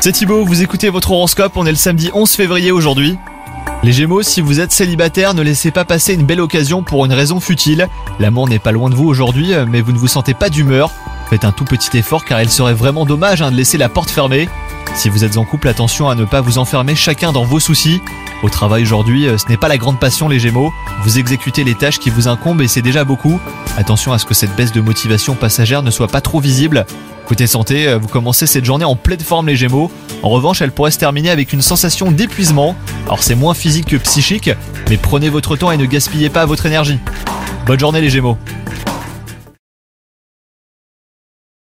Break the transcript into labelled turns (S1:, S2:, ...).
S1: C'est Thibaut, vous écoutez votre horoscope, on est le samedi 11 février aujourd'hui. Les Gémeaux, si vous êtes célibataire, ne laissez pas passer une belle occasion pour une raison futile. L'amour n'est pas loin de vous aujourd'hui, mais vous ne vous sentez pas d'humeur. Faites un tout petit effort car il serait vraiment dommage hein, de laisser la porte fermée. Si vous êtes en couple, attention à ne pas vous enfermer chacun dans vos soucis. Au travail aujourd'hui, euh, ce n'est pas la grande passion les Gémeaux. Vous exécutez les tâches qui vous incombent et c'est déjà beaucoup. Attention à ce que cette baisse de motivation passagère ne soit pas trop visible. Côté santé, euh, vous commencez cette journée en pleine forme les Gémeaux. En revanche, elle pourrait se terminer avec une sensation d'épuisement. Alors c'est moins physique que psychique, mais prenez votre temps et ne gaspillez pas votre énergie. Bonne journée les Gémeaux